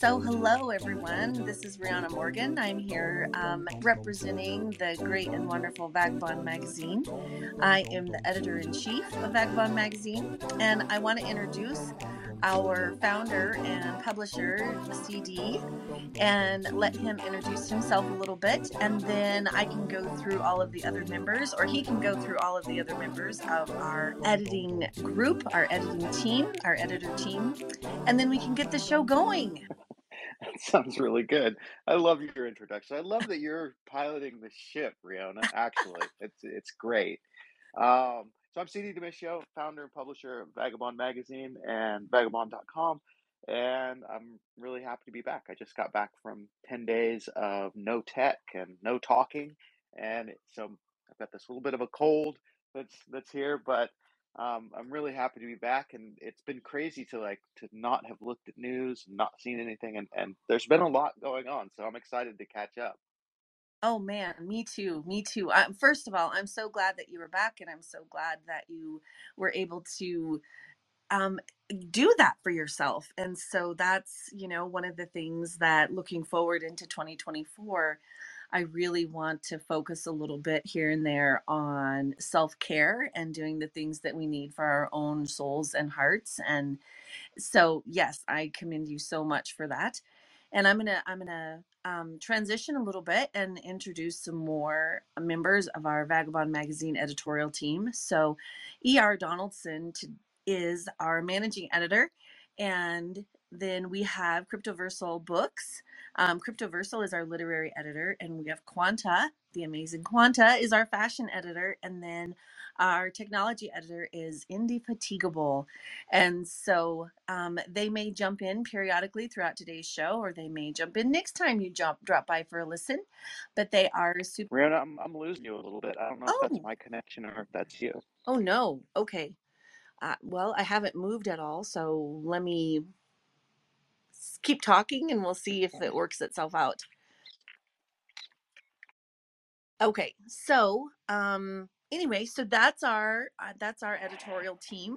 So, hello everyone. This is Rihanna Morgan. I'm here um, representing the great and wonderful Vagobond magazine. I am the editor in chief of Vagobond magazine, and I want to introduce our founder and publisher, CD, and let him introduce himself a little bit. And then I can go through all of the other members, or he can go through all of the other members of our editing group, our editing team, our editor team, and then we can get the show going. That sounds really good. I love your introduction. I love that you're piloting the ship, Riona. Actually, it's it's great. Um, so I'm CD Damitio, founder and publisher of Vagobond Magazine and Vagobond.com, and I'm really happy to be back. I just got back from ten days of no tech and no talking, and so I've got this little bit of a cold that's that's here, but um, I'm really happy to be back, and it's been crazy to like to not have looked at news, not seen anything, and and there's been a lot going on, so I'm excited to catch up. Oh man, me too. Me too. First of all, I'm so glad that you were back, and I'm so glad that you were able to um, do that for yourself. And so that's you know one of the things that looking forward into 2024 I really want to focus a little bit here and there on self care and doing the things that we need for our own souls and hearts. And so, yes, I commend you so much for that. And I'm gonna I'm gonna um, transition a little bit and introduce some more members of our Vagobond Magazine editorial team. So, E.R. Donaldson to, is our managing editor, and then we have Cryptoversal Books. Um, Cryptoversal is our literary editor, and we have Quanta, the amazing Quanta, is our fashion editor, and then our technology editor is Indefatigable. And so um, they may jump in periodically throughout today's show, or they may jump in next time you jump drop by for a listen. But they are super. Rihanna, I'm, I'm losing you a little bit. I don't know if that's Oh, my connection or if that's you. oh no. Okay. Uh, well, I haven't moved at all, so let me keep talking, and we'll see if it works itself out. Okay, so um, anyway, so that's our uh, that's our editorial team,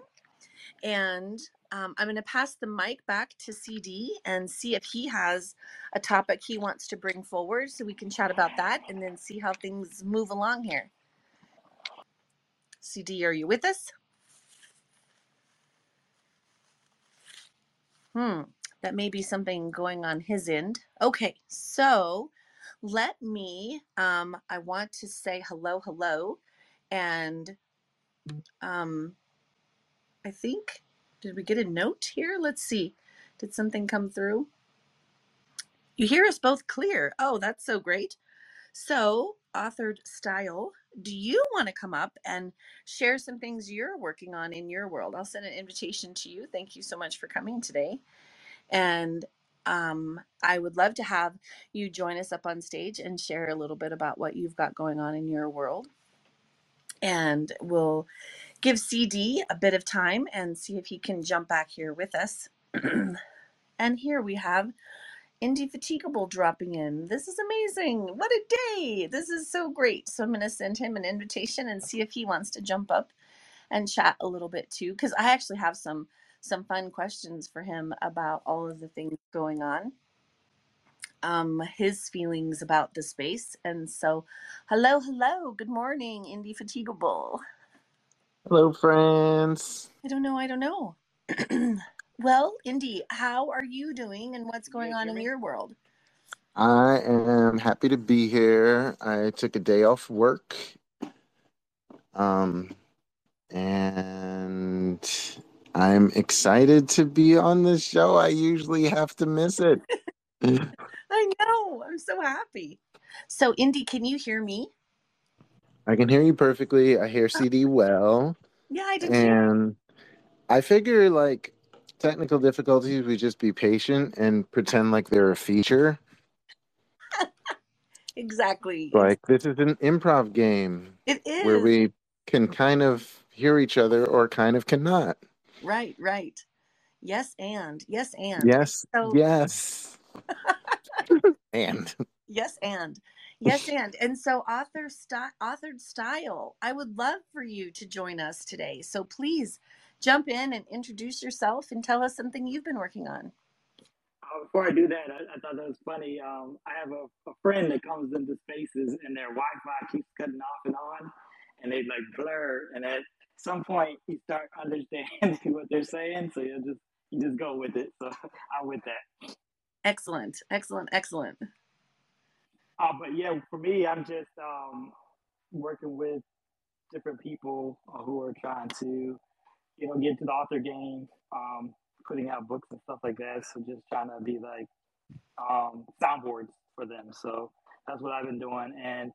and um, I'm going to pass the mic back to CD and see if he has a topic he wants to bring forward, so we can chat about that, and then see how things move along here. CD, are you with us? Hmm, that may be something going on his end. Okay, so let me. Um, I want to say hello, hello, and um, I think, did we get a note here? Let's see. Did something come through? You hear us both clear. Oh, that's so great. So, authored style, do you want to come up and share some things you're working on in your world? I'll send an invitation to you. Thank you so much for coming today. And um, I would love to have you join us up on stage and share a little bit about what you've got going on in your world. And we'll give CD a bit of time and see if he can jump back here with us. and here we have Indefatigable dropping in. This is amazing. What a day. This is so great. So I'm going to send him an invitation and see if he wants to jump up and chat a little bit too cuz I actually have some some fun questions for him about all of the things going on. Um his feelings about the space. And so hello, hello. Good morning, Indefatigable. Hello, friends. I don't know. I don't know. well, Indy, how are you doing and what's going on in your world? I am happy to be here. I took a day off work, um, and I'm excited to be on this show. I usually have to miss it. I know. I'm so happy. So, Indy, can you hear me? I can hear you perfectly. I hear Oh, CD well, yeah, I too. and I figure like technical difficulties, we just be patient and pretend like they're a feature. Exactly. Like this is an improv game It where is. we can kind of hear each other or kind of cannot. Right, right. Yes, and yes, and Yes, so yes, and yes, and yes, and and so author style, authored style. I would love for you to join us today. So please jump in and introduce yourself and tell us something you've been working on. before I do that, I, I thought that was funny. Um, I have a, a, friend that comes into spaces and their Wi-Fi keeps cutting off and on, and they like blur. And at some point, you start understanding what they're saying, so you just you just go with it. So I'm with that. Excellent, excellent, excellent. Uh, but yeah, for me, I'm just um, working with different people uh, who are trying to, you know, get into the author game. Um, putting out books and stuff like that. So just trying to be like um, soundboards for them. So that's what I've been doing. And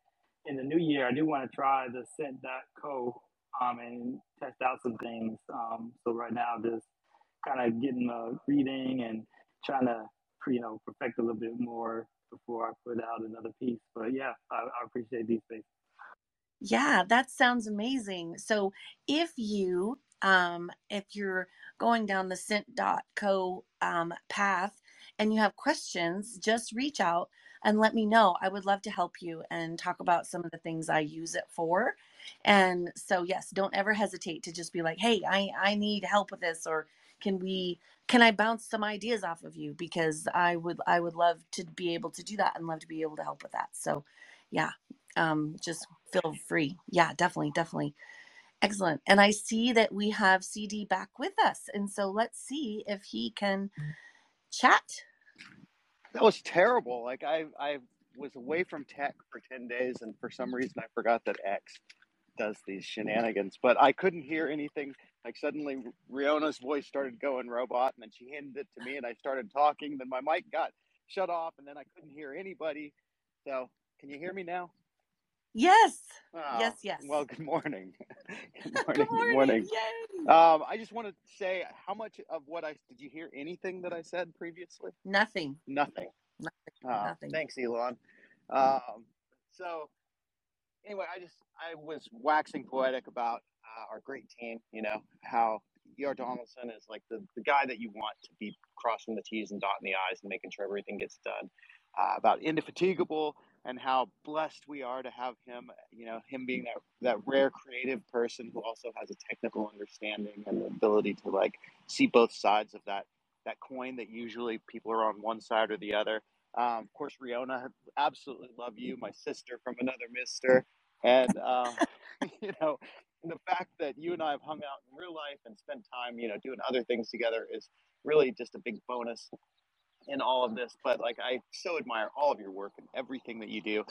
in the new year, I do want to try the scent.co um, and test out some things. Um, so right now, just kind of getting the reading and trying to, you know, perfect a little bit more before I put out another piece. But yeah, I, I appreciate these things. Yeah, that sounds amazing. So if you um, if you're going down the scent.co um, path and you have questions, just reach out and let me know. I would love to help you and talk about some of the things I use it for. And so, yes, don't ever hesitate to just be like, hey, I, I need help with this, or can we can I bounce some ideas off of you? Because I would I would love to be able to do that and love to be able to help with that. So yeah, um, just feel free. Yeah, definitely, definitely. Excellent. And I see that we have CD back with us. And so let's see if he can chat. That was terrible. Like I I was away from tech for 10 days and for some reason I forgot that X does these shenanigans, but I couldn't hear anything. Like suddenly Riona's voice started going robot and then she handed it to me and I started talking. Then my mic got shut off and then I couldn't hear anybody. So can you hear me now? Yes. Oh, yes, yes. Well, good morning. good morning. good morning. Morning. Um, I just want to say how much of what I did you hear anything that I said previously? Nothing. Nothing. Nothing. Uh, Nothing. Thanks, Elon. Um, so anyway, I just I was waxing poetic about uh, our great team. You know how E.R. Donaldson is like the, the guy that you want to be crossing the T's and dotting the I's and making sure everything gets done. Uh, about indefatigable and how blessed we are to have him you know him being that that rare creative person who also has a technical understanding and the ability to like see both sides of that that coin that usually people are on one side or the other um, of course riona absolutely love you my sister from another mister and uh, you know the fact that you and i have hung out in real life and spent time you know doing other things together is really just a big bonus in all of this, but like I so admire all of your work and everything that you do.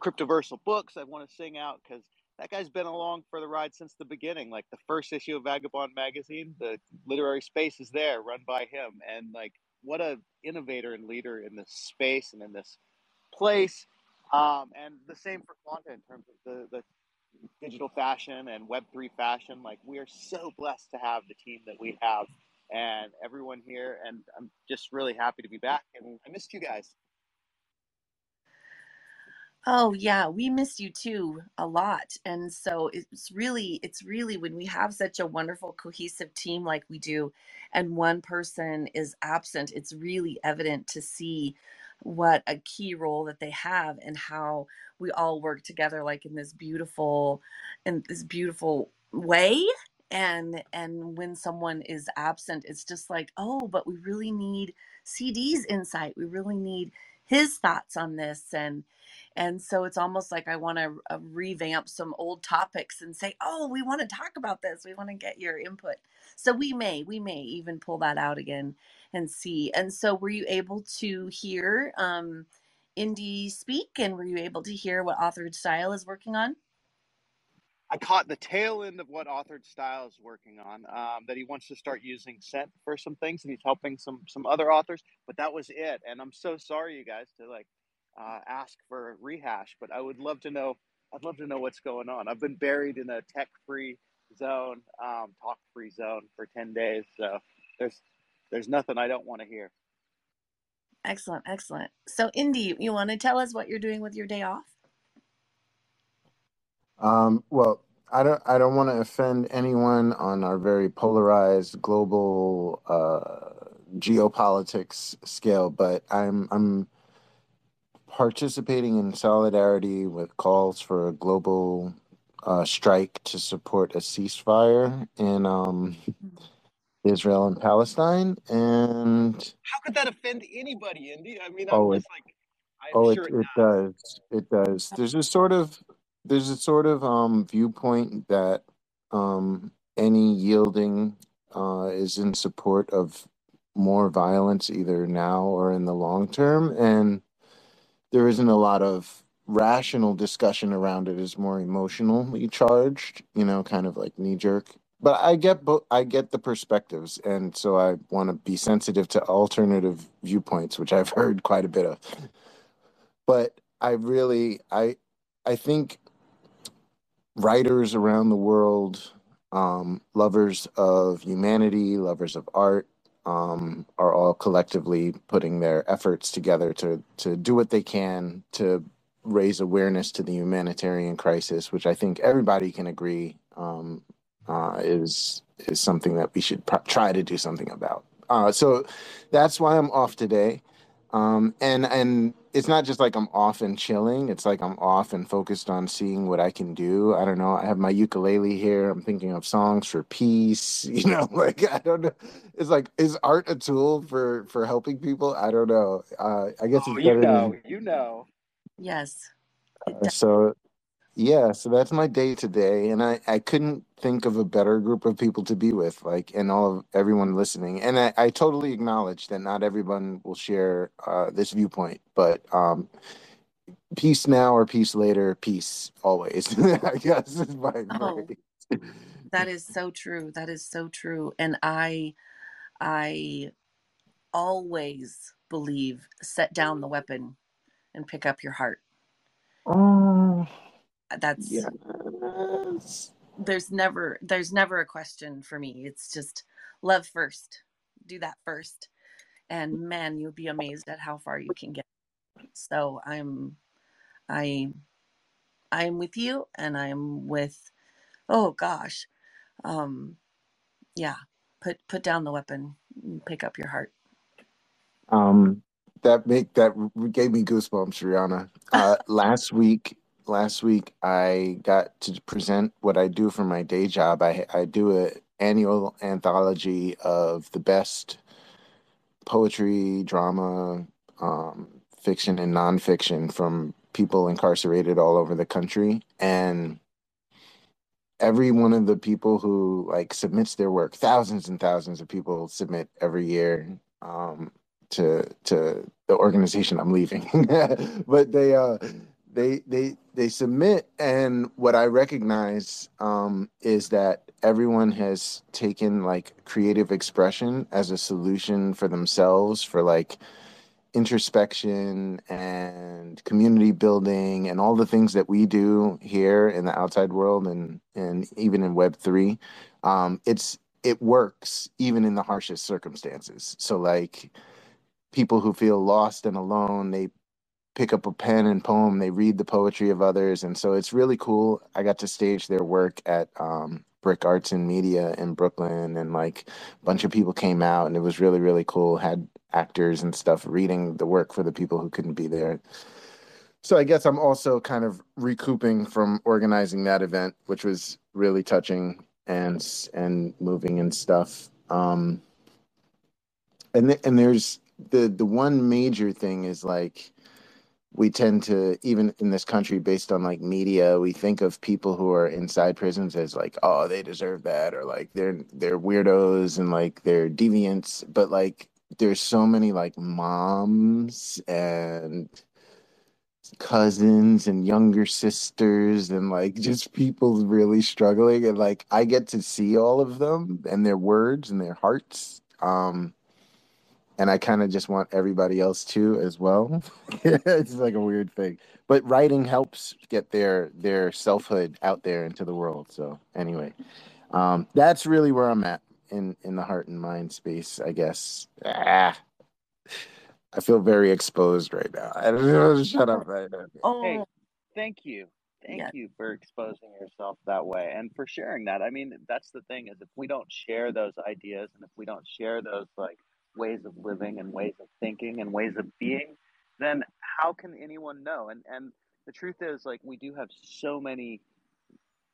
Cryptoversal books, I want to sing out because that guy's been along for the ride since the beginning. Like the first issue of Vagobond magazine, the literary space is there, run by him, and like what a innovator and leader in this space and in this place. Um, and the same for Quanta in terms of the, the digital fashion and Web three fashion. Like we are so blessed to have the team that we have and everyone here. And I'm just really happy to be back. And I missed you guys. Oh yeah, we miss you too a lot. And so it's really it's really when we have such a wonderful cohesive team like we do and one person is absent, it's really evident to see what a key role that they have and how we all work together like in this beautiful in this beautiful way and and when someone is absent it's just like oh but we really need cd's insight we really need his thoughts on this and and so it's almost like i want to uh, revamp some old topics and say oh we want to talk about this. We want to get your input. So we may we may even pull that out again and see. And so were you able to hear um Indy speak? And were you able to hear what authored style is working on I caught the tail end of what authored style is working on. Um, that he wants to start using scent for some things, and he's helping some some other authors. But that was it. And I'm so sorry, you guys, to like uh, ask for a rehash. But I would love to know. I'd love to know what's going on. I've been buried in a tech free zone, um, talk free zone for ten days. So there's there's nothing I don't want to hear. Excellent, excellent. So, Indy, you want to tell us what you're doing with your day off? Um, well, I don't I don't want to offend anyone on our very polarized global uh, geopolitics scale, but I'm I'm participating in solidarity with calls for a global uh, strike to support a ceasefire in um, Israel and Palestine, and How could that offend anybody, Indy? I mean, I'm oh, it like, I'm oh it sure it it does it does. There's a sort of there's a sort of um viewpoint that um any yielding uh is in support of more violence either now or in the long term, and there isn't a lot of rational discussion around it. It's more emotionally charged, you know, kind of like knee jerk. But I get both. I get the perspectives, and so I want to be sensitive to alternative viewpoints, which I've heard quite a bit of. But I really, I, I think writers around the world, um, lovers of humanity, lovers of art, um, are all collectively putting their efforts together to to do what they can to raise awareness to the humanitarian crisis, which I think everybody can agree um, uh, is is something that we should pr- try to do something about. Uh, so that's why I'm off today. Um, and and it's not just like I'm off and chilling. It's like I'm off and focused on seeing what I can do. I don't know. I have my ukulele here. I'm thinking of songs for peace. You know, like I don't know. It's like is art a tool for for helping people? I don't know. Uh, I guess Oh, it's you know, than you know. Yes. Uh, so. Yeah, so that's my day today, and I I couldn't think of a better group of people to be with, like, and all of everyone listening. And I I totally acknowledge that not everyone will share uh, this viewpoint, but um, peace now or peace later, peace always. I guess is my Oh, phrase. that is so true. That is so true. And I I always believe set down the weapon and pick up your heart. Oh, That's yes. there's never there's never a question for me. It's just love first. Do that first. And man, you'll be amazed at how far you can get. So I'm I I'm with you and I'm with oh gosh. Um yeah. Put put down the weapon and pick up your heart. Um, that make that gave me goosebumps, Rihanna. Uh, last week, last week I got to present what I do for my day job. I I do a annual anthology of the best poetry, drama, um, fiction, and nonfiction from people incarcerated all over the country, and every one of the people who like submits their work thousands and thousands of people submit every year um to to the organization i'm leaving but they uh they they they submit and what i recognize um is that everyone has taken like creative expression as a solution for themselves for like introspection and community building and all the things that we do here in the outside world and and even in web 3 um it's it works even in the harshest circumstances. So like people who feel lost and alone they pick up a pen and poem they read the poetry of others and so it's really cool. I got to stage their work at um BRIC arts and media in brooklyn and like a bunch of people came out and it was really really cool. Had actors and stuff reading the work for the people who couldn't be there. So i guess i'm also kind of recouping from organizing that event which was really touching and and moving and stuff. Um and th- and there's the the one major thing is like we tend to even in this country based on like media we think of people who are inside prisons as like oh they deserve that or like they're they're weirdos and like they're deviants. But like there's so many like moms and cousins and younger sisters and like just people really struggling and like I get to see all of them and their words and their hearts um and I kind of just want everybody else to as well. it's like a weird thing, but writing helps get their their selfhood out there into the world. So anyway, um, that's really where I'm at in in the heart and mind space, I guess. Ah, I feel very exposed right now. I don't know. Shut up. Right now. Hey, Oh, thank you. Thank yeah. you for exposing yourself that way and for sharing that. I mean, that's the thing is if we don't share those ideas and if we don't share those like ways of living and ways of thinking and ways of being, then how can anyone know? And and the truth is like we do have so many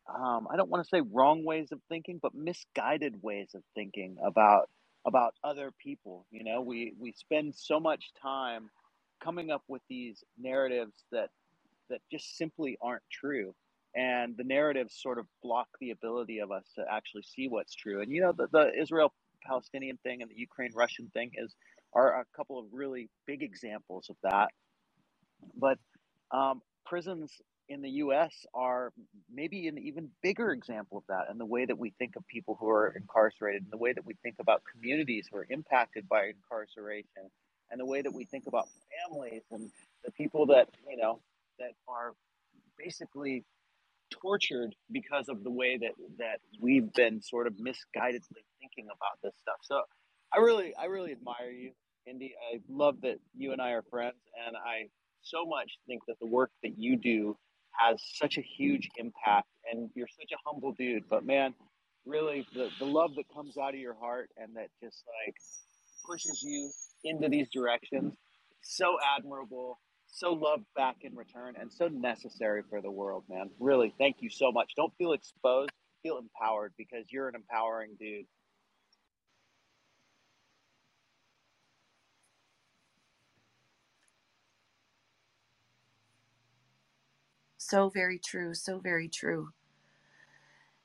um, I don't want to say wrong ways of thinking, but misguided ways of thinking about about other people. You know, we we spend so much time coming up with these narratives that that just simply aren't true, and the narratives sort of block the ability of us to actually see what's true. And you know, the, the Israel Palestinian thing and the Ukraine Russian thing is are a couple of really big examples of that. But um, prisons in the U.S. are maybe an even bigger example of that, and the way that we think of people who are incarcerated, and the way that we think about communities who are impacted by incarceration, and the way that we think about families and the people that you know that are basically tortured because of the way that that we've been sort of misguidedly thinking about this stuff. So I really I really admire you, Indy. I love that you and I are friends and I so much think that the work that you do has such a huge impact and you're such a humble dude, but man, really the, the love that comes out of your heart and that just like pushes you into these directions so admirable so loved back in return and so necessary for the world, man. Really, thank you so much. Don't feel exposed, feel empowered because you're an empowering dude. So very true. So very true.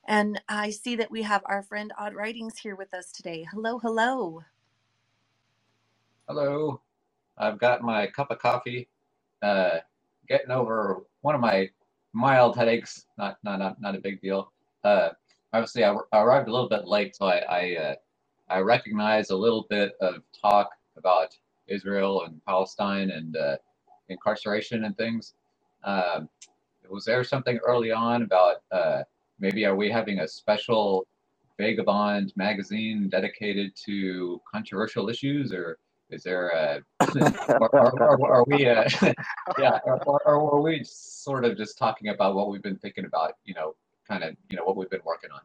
And I see that we have our friend Odd Writings here with us today. Hello, hello. Hello. I've got my cup of coffee uh, getting over one of my mild headaches. Not not not, not a big deal. Uh, obviously, I, I, arrived a little bit late, so I I, uh, I recognize a little bit of talk about Israel and Palestine and uh, incarceration and things. Um, was there something early on about uh, maybe are we having a special vagobond magazine dedicated to controversial issues or is there a, or, or, or, are we, uh, yeah, or, or, are we sort of just talking about what we've been thinking about, you know, kind of, you know, what we've been working on?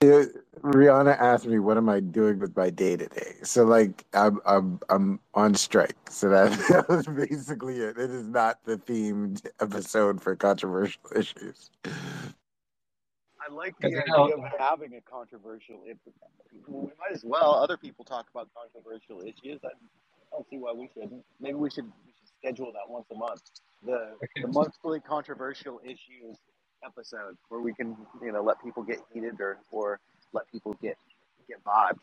Yeah, Rihanna asked me, "What am I doing with my day to day?" So, like, I'm I'm I'm on strike. So that, that was basically it. It is not the themed episode for controversial issues. I like the idea know, of having a controversial. If, we might as well. Other people talk about controversial issues. I don't see why we shouldn't. Maybe we should, we should schedule that once a month. The the monthly controversial issues episode where we can you know let people get heated or or let people get get vibed.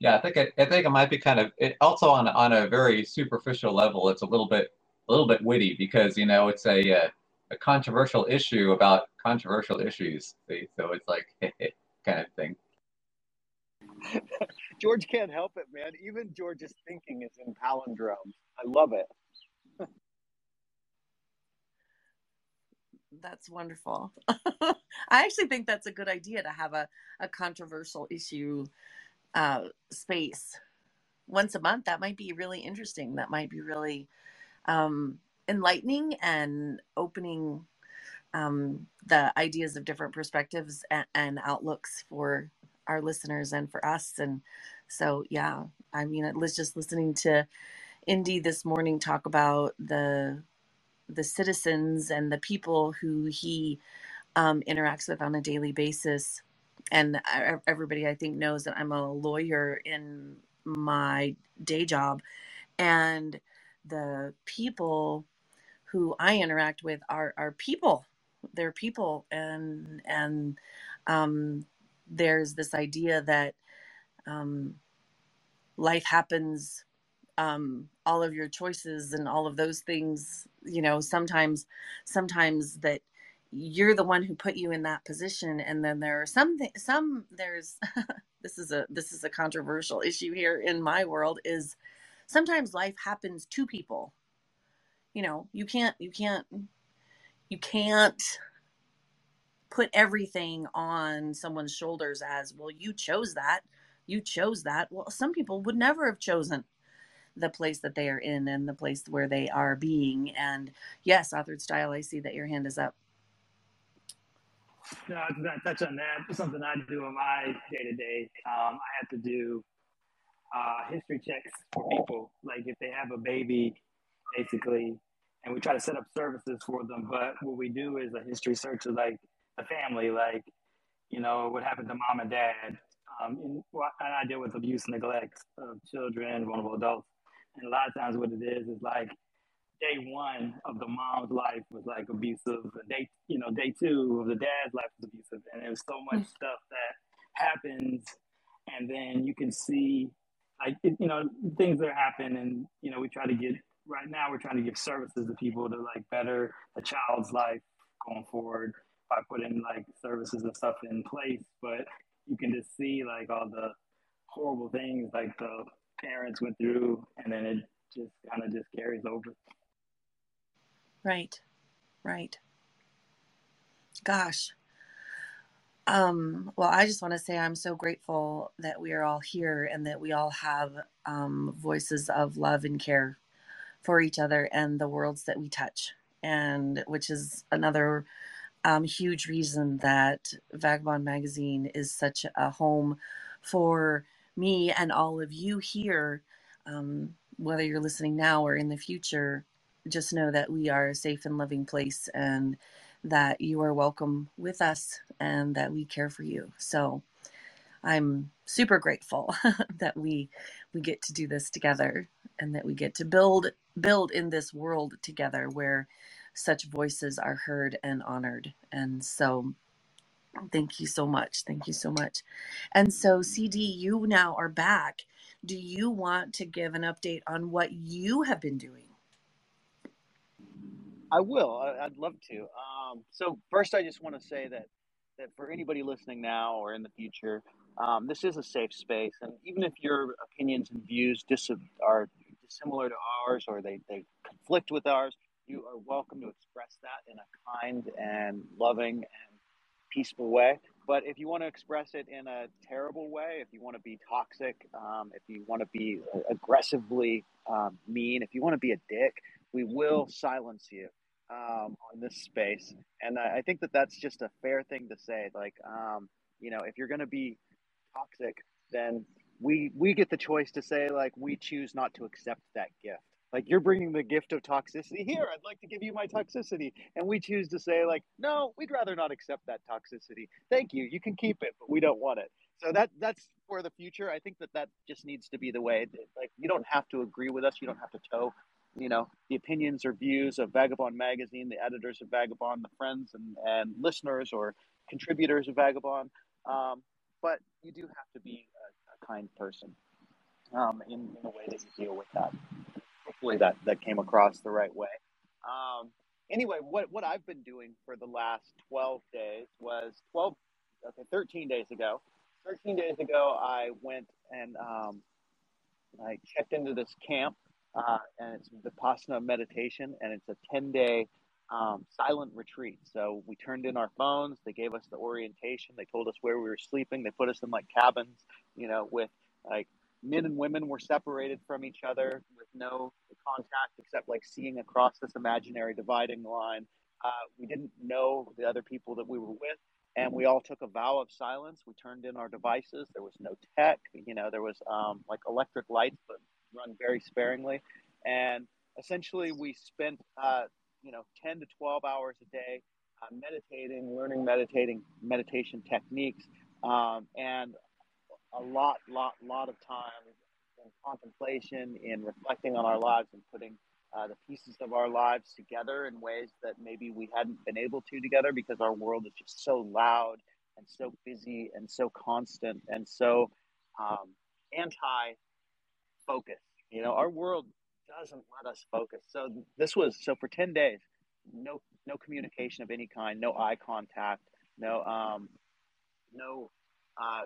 Yeah, I think it, I think it might be kind of it, also on on a very superficial level. It's a little bit a little bit witty because you know it's a uh, a controversial issue about controversial issues. See? So it's like kind of thing. George can't help it, man. Even George's thinking is in palindromes. I love it. that's wonderful. I actually think that's a good idea to have a, a controversial issue uh, space once a month. That might be really interesting. That might be really um, enlightening and opening um, the ideas of different perspectives and, and, outlooks for our listeners and for us. And so, yeah, I mean, it was just listening to Indy this morning talk about the the citizens and the people who he um, interacts with on a daily basis. And everybody, I think, knows that I'm a lawyer in my day job, and the people who I interact with are are people. They're people, and and um, there's this idea that um, life happens. Um, all of your choices and all of those things, you know, sometimes, sometimes that you're the one who put you in that position, and then there are some some there's this is a this is a controversial issue here in my world is sometimes life happens to people. You know you can't you can't you can't put everything on someone's shoulders as well you chose that. You chose that. Well some people would never have chosen the place that they are in and the place where they are being and yes authored style i see that your hand is up no, to touch on that, something I do in my day to day. I have to do uh, history checks for people. Like if they have a baby, basically, and we try to set up services for them. But what we do is a history search of like the family, like you know what happened to mom and dad. Um, and, and I deal with abuse and neglect of children, vulnerable adults, and a lot of times what it is is like day one of the mom's life was like abusive, and day you know day two of the dad's life was abusive, and there's so much mm. stuff that happens, and then you can see like it, you know things that happen, and you know we try to get right now we're trying to give services to people to like better a child's life going forward by putting like services and stuff in place, but you can just see like all the horrible things like the parents went through, and then it just kind of just carries over. Right. Right. Gosh. Um, well, I just want to say I'm so grateful that we are all here and that we all have um, voices of love and care for each other and the worlds that we touch, and which is another um, huge reason that Vagobond Magazine is such a home for me and all of you here, um, whether you're listening now or in the future just know that we are a safe and loving place and that you are welcome with us and that we care for you. So I'm super grateful that we we get to do this together and that we get to build build in this world together where such voices are heard and honored. And so thank you so much. Thank you so much. And so CD you now are back. Do you want to give an update on what you have been doing? I will. I, would love to. Um, so first, I just want to say that that for anybody listening now or in the future, um, this is a safe space, and even if your opinions and views dis- are dissimilar to ours or they, they conflict with ours, you are welcome to express that in a kind and loving and peaceful way. But if you want to express it in a terrible way, if you want to be toxic, um, if you want to be aggressively um, mean, if you want to be a dick, we will silence you um, on this space. And I, I think that that's just a fair thing to say. Like, um, you know, if you're going to be toxic, then we we get the choice to say like we choose not to accept that gift. Like you're bringing the gift of toxicity here. I'd like to give you my toxicity, and we choose to say like, no, we'd rather not accept that toxicity. Thank you. You can keep it, but we don't want it. So that that's for the future. I think that that just needs to be the way. Like you don't have to agree with us. You don't have to toe you know the opinions or views of Vagobond magazine, the editors of Vagobond, the friends and, and listeners or contributors of Vagobond. Um, but you do have to be a, a kind person um, in, in a way that you deal with that. Hopefully that that came across the right way. Um, anyway, what what I've been doing for the last 12 days was 12, okay, 13 days ago. 13 days ago, I went and um, I checked into this camp uh, and it's the Vipassana meditation, and it's a 10 day um, silent retreat. So we turned in our phones, they gave us the orientation, they told us where we were sleeping, they put us in like cabins, you know, with like men and women were separated from each other with no contact except like seeing across this imaginary dividing line. Uh, we didn't know the other people that we were with. And we all took a vow of silence. We turned in our devices. There was no tech. You know, there was um, like electric lights, but run very sparingly. And essentially, we spent, uh, you know, 10 to 12 hours a day uh, meditating, learning meditating meditation techniques, um, and a lot, lot, lot of time in contemplation, in reflecting on our lives, and putting uh, the pieces of our lives together in ways that maybe we hadn't been able to together because our world is just so loud and so busy and so constant and so um, anti focus. You know, our world doesn't let us focus. So this was so for ten days, no no communication of any kind, no eye contact, no um, no uh,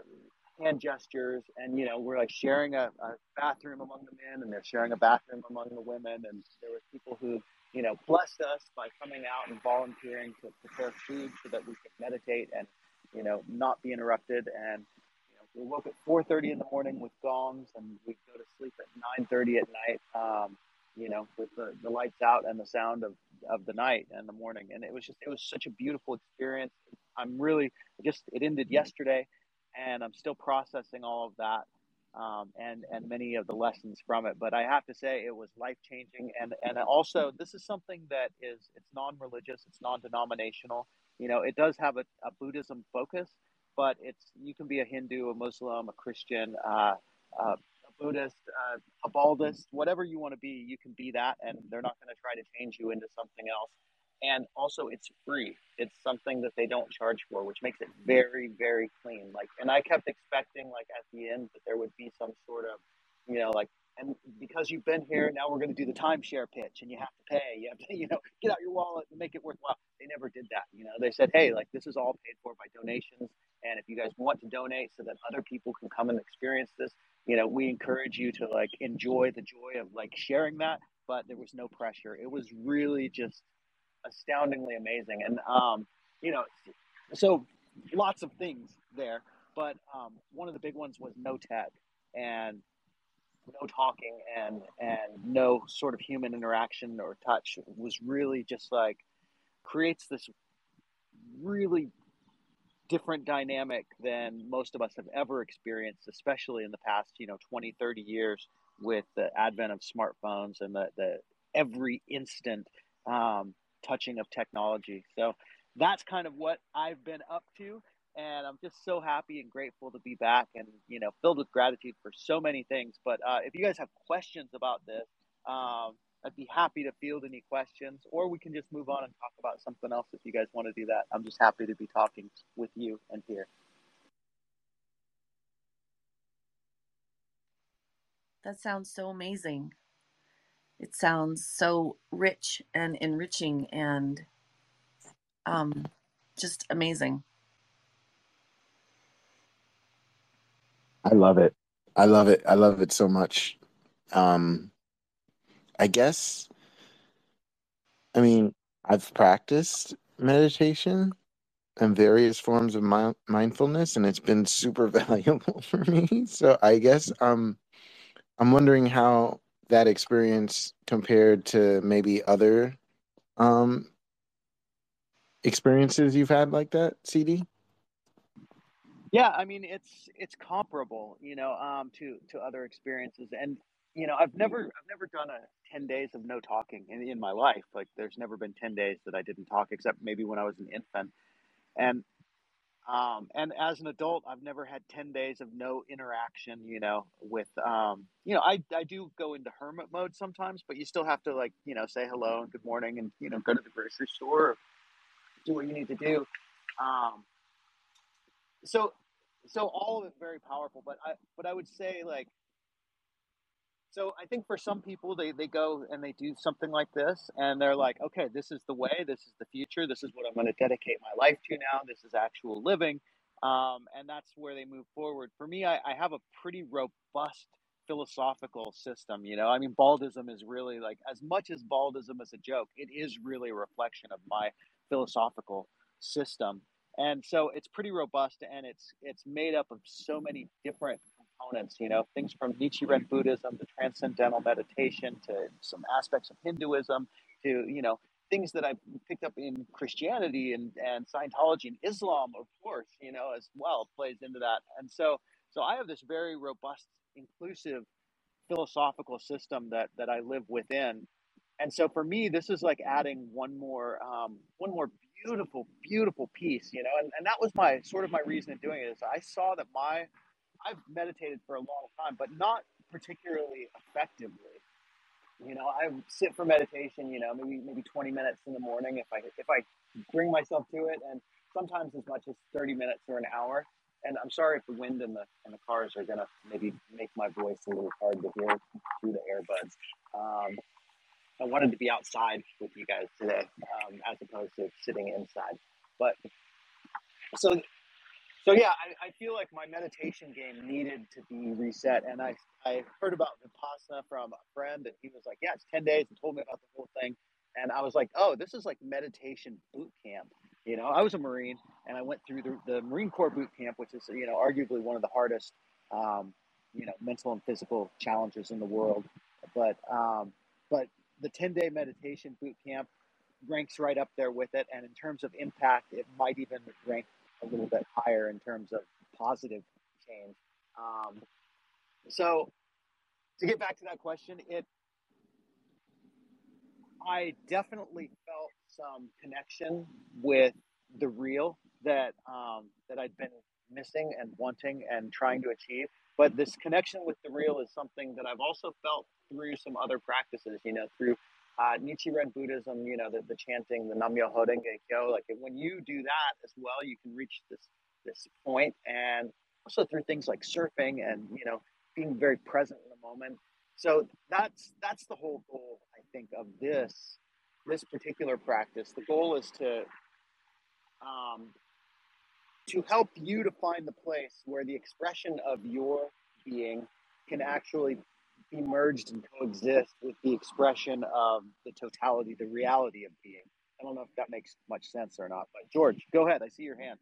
hand gestures, and you know we're like sharing a, a bathroom among the men, and they're sharing a bathroom among the women, and there were people who you know blessed us by coming out and volunteering to prepare food so that we could meditate and you know not be interrupted and we woke at 4:30 in the morning with gongs, and we go to sleep at 9:30 at night. Um, you know, with the, the lights out and the sound of, of the night and the morning. And it was just, it was such a beautiful experience. I'm really just, it ended yesterday and I'm still processing all of that. um, and and many of the lessons from it. But I have to say, it was life changing, and and also this is something that is it's non religious, it's non denominational. You know, it does have a, a, Buddhism focus, but it's you can be a Hindu, a Muslim, a Christian, uh, uh, a Buddhist, uh, a Baldist, whatever you want to be, you can be that, and they're not going to try to change you into something else and also it's free. It's something that they don't charge for which makes it very very clean. Like and i kept expecting like at the end that there would be some sort of you know like and because you've been here now we're going to do the timeshare pitch and you have to pay. You have to you know get out your wallet and make it worthwhile. They never did that you know. They said hey like this is all paid for by donations. And if you guys want to donate so that other people can come and experience this you know we encourage you to like enjoy the joy of like sharing that. But there was no pressure. It was really just astoundingly amazing. And um, you know, so lots of things there, but um, one of the big ones was no tech and no talking and and no sort of human interaction or touch was really just like creates this really different dynamic than most of us have ever experienced especially in the past you know 20 30 years with the advent of smartphones and the, the every instant um, touching of technology. So that's kind of what I've been up to. And I'm just so happy and grateful to be back and, you know, filled with gratitude for so many things. But uh, if you guys have questions about this, um, I'd be happy to field any questions, or we can just move on and talk about something else if you guys want to do that. I'm just happy to be talking with you and here. That sounds so amazing it sounds so rich and enriching and um, just amazing. I love it. I love it. I love it so much. Um, I guess, I mean, I've practiced meditation and various forms of mi- mindfulness, and it's been super valuable for me. So I guess um, I'm wondering how that experience compared to maybe other um experiences you've had like that cd yeah i mean it's it's comparable you know um to to other experiences. And you know i've never i've never done a 10 days of no talking in, in my life. Like there's never been 10 days that i didn't talk except maybe when i was an infant. And um, and as an adult, I've never had 10 days of no interaction, you know, with, um, you know, I, I do go into hermit mode sometimes, but you still have to like, you know, say hello and good morning and, you know, go to the grocery store, do what you need to do. Um, so, so all of it very powerful, but I, but I would say like, so I think for some people, they, they go and they do something like this, and they're like, okay, this is the way, this is the future, this is what I'm going to dedicate my life to now, this is actual living. Um, and that's where they move forward. For me, I, I have a pretty robust philosophical system. You know, I mean, baldism is really like, as much as baldism is a joke, it is really a reflection of my philosophical system. And so it's pretty robust and it's it's made up of so many different components, you know, things from Nichiren Buddhism to transcendental meditation to some aspects of Hinduism to, you know, things that I've picked up in Christianity and, and Scientology and Islam, of course, you know, as well plays into that. And so, so I have this very robust, inclusive philosophical system that, that I live within. And so for me, this is like adding one more, um, one more beautiful, beautiful piece, you know, and, and that was my sort of my reason in doing it is I saw that my I've meditated for a long time, but not particularly effectively. You know, I sit for meditation. You know, maybe maybe twenty minutes in the morning if I if I bring myself to it, and sometimes as much as thirty minutes or an hour. And I'm sorry if the wind and the and the cars are gonna maybe make my voice a little hard to hear through the earbuds. Um, I wanted to be outside with you guys today, um, as opposed to sitting inside. But so so yeah, I, I feel like my meditation game needed to be reset, and I I heard about Vipassana from a friend, and he was like, "Yeah, it's ten days," and told me about the whole thing, and I was like, "Oh, this is like meditation boot camp." You know, I was a Marine, and I went through the, the Marine Corps boot camp, which is you know arguably one of the hardest, um, you know, mental and physical challenges in the world, but um, but the ten day meditation boot camp ranks right up there with it, and in terms of impact, it might even rank a little bit higher in terms of positive change. Um, so to get back to that question, it I definitely felt some connection with the real that um, that I'd been missing and wanting and trying to achieve. But this connection with the real is something that I've also felt through some other practices. You know, through uh, Nichiren Buddhism. You know, the, the chanting, the Nam Myoho Renge Kyo. Like when you do that as well, you can reach this this point, and also through things like surfing and you know being very present in the moment. So that's that's the whole goal, I think, of this this particular practice. The goal is to um, to help you to find the place where the expression of your being can actually be merged and coexist with the expression of the totality, the reality of being. I don't know if that makes much sense or not, but George, go ahead. I see your hand.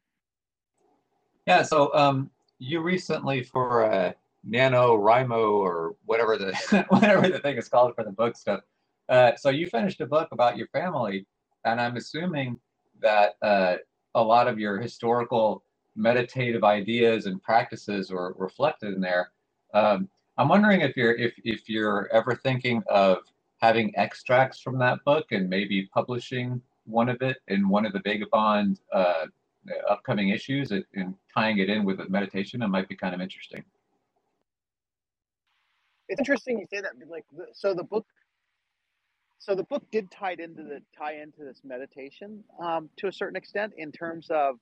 Yeah, so um, you recently for uh, NaNoWriMo or whatever the whatever the thing is called for the book stuff. Uh, so you finished a book about your family, and I'm assuming that uh, a lot of your historical meditative ideas and practices were reflected in there. Um, I'm wondering if you're if if you're ever thinking of having extracts from that book and maybe publishing one of it in one of the Vagobond uh, upcoming issues and tying it in with the meditation. It might be kind of interesting. It's interesting you say that. Like, so the book, so the book did tie into the tie into this meditation um, to a certain extent in terms of,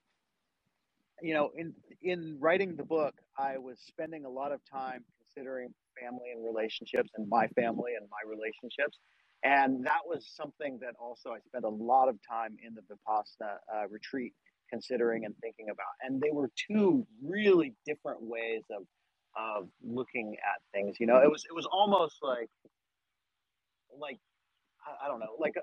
you know, in in writing the book, I was spending a lot of time considering family and relationships and my family and my relationships. And that was something that also I spent a lot of time in the Vipassana uh, retreat considering and thinking about. And they were two really different ways of of looking at things. You know, it was it was almost like like I, I don't know, like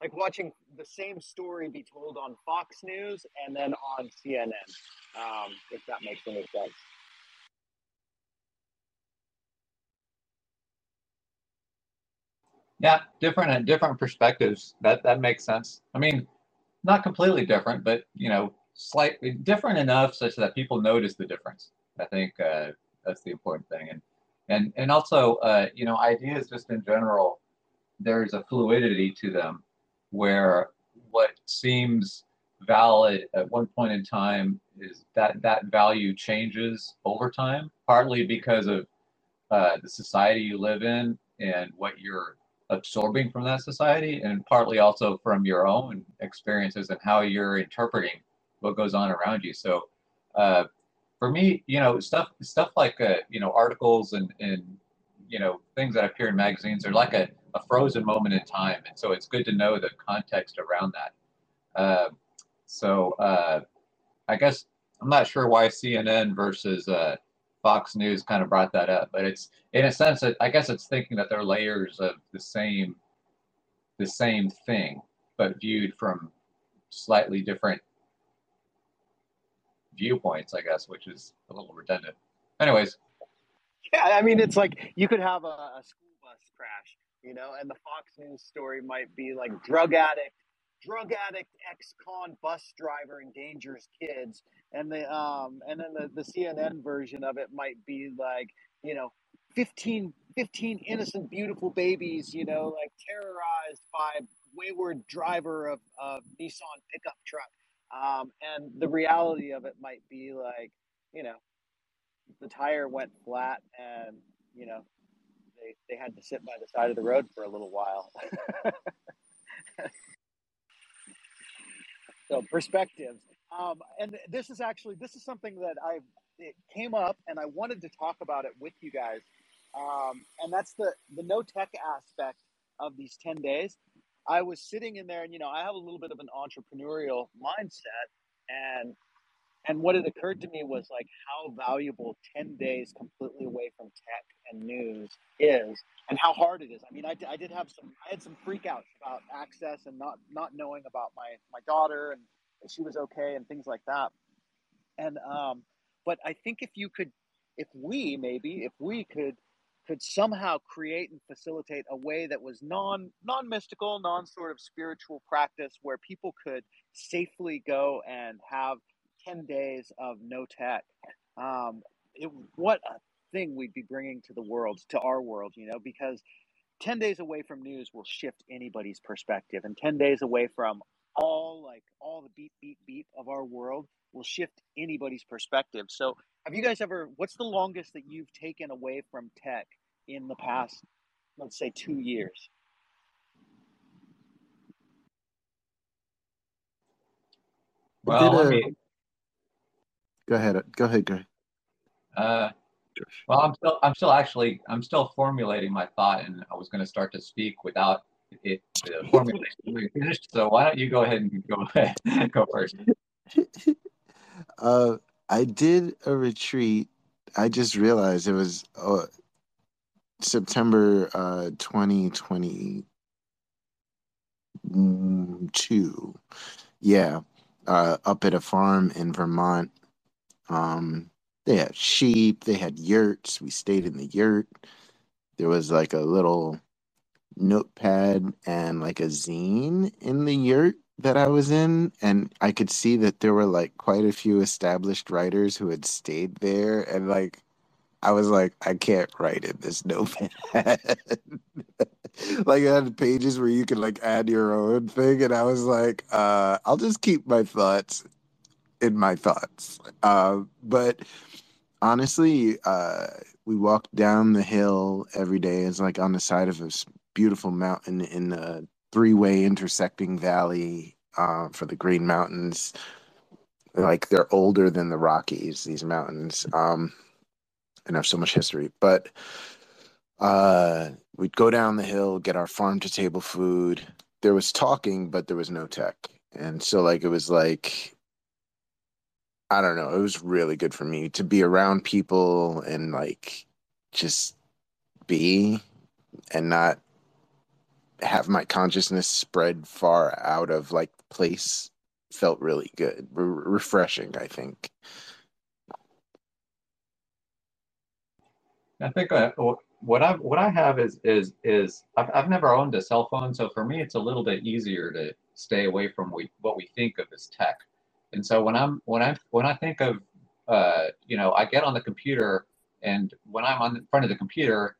like watching the same story be told on Fox News and then on CNN, um, if that makes any sense. Yeah, different and different perspectives. That that makes sense. I mean, not completely different, but you know, slightly different enough such that people notice the difference. I think uh, that's the important thing, and and and also, uh, you know, ideas just in general, there's a fluidity to them, where what seems valid at one point in time is that that value changes over time, partly because of uh, the society you live in and what you're absorbing from that society, and partly also from your own experiences and how you're interpreting what goes on around you. So, uh, for me, you know, stuff stuff like uh, you know articles and and you know things that appear in magazines are like a, a frozen moment in time, and so it's good to know the context around that. Uh, so uh, I guess I'm not sure why CNN versus uh, Fox News kind of brought that up, but it's in a sense I guess it's thinking that they're layers of the same the same thing, but viewed from slightly different viewpoints, I guess, which is a little redundant. Anyways. Yeah, I mean, it's like you could have a, a school bus crash, you know, and the Fox News story might be like drug addict, drug addict ex-con bus driver endangers kids, and the um, and then the, the CNN version of it might be like, you know, 15, 15 innocent, beautiful babies, you know, like terrorized by wayward driver of, of Nissan pickup truck um, and the reality of it might be like, you know, the tire went flat and, you know, they, they had to sit by the side of the road for a little while. so perspectives. Um, and this is actually, this is something that I, it came up and I wanted to talk about it with you guys. Um, and that's the, the no tech aspect of these 10 days. I was sitting in there and you know I have a little bit of an entrepreneurial mindset and and what had occurred to me was like how valuable 10 days completely away from tech and news is and how hard it is. I mean I, I did have some I had some freakouts about access and not not knowing about my my daughter and if she was okay and things like that. And um but I think if you could if we maybe if we could could somehow create and facilitate a way that was non non mystical, non sort of spiritual practice where people could safely go and have ten days of no tech. Um, it, what a thing we'd be bringing to the world, to our world, you know, because 10 days away from news will shift anybody's perspective and 10 days away from all like all the beep beep beep of our world will shift anybody's perspective so have you guys ever what's the longest that you've taken away from tech in the past let's say two years Well, let a- me. Go ahead. Go ahead, Greg. Uh, well, I'm still, I'm still actually, I'm still formulating my thought, and I was going to start to speak without it the formulation being finished. So why don't you go ahead and go ahead, go first? uh, I did a retreat. I just realized it was uh, September uh, 2022. Yeah, uh, up at a farm in Vermont. Um, they had sheep, they had yurts. We stayed in the yurt. There was like a little notepad and like a zine in the yurt that I was in, and I could see that there were like quite a few established writers who had stayed there, and like I was like, I can't write in this notepad. like I had pages where you could like add your own thing, and I was like, uh, I'll just keep my thoughts in my thoughts. Uh, but honestly, uh, we walked down the hill every day. It's like on the side of a beautiful mountain in a three-way intersecting valley uh, for the Green Mountains. Like they're older than the Rockies, these mountains, um, and have so much history. But uh, we'd go down the hill, get our farm to table food. There was talking, but there was no tech, and so like it was like I don't know. It was really good for me to be around people and like just be and not have my consciousness spread far out of like place felt really good. Re- refreshing, I think. I think uh, what I what I have is is is I've, I've never owned a cell phone, so for me it's a little bit easier to stay away from we, what we think of as tech. And so when I'm when I when I think of uh, you know I get on the computer and when I'm on the front of the computer,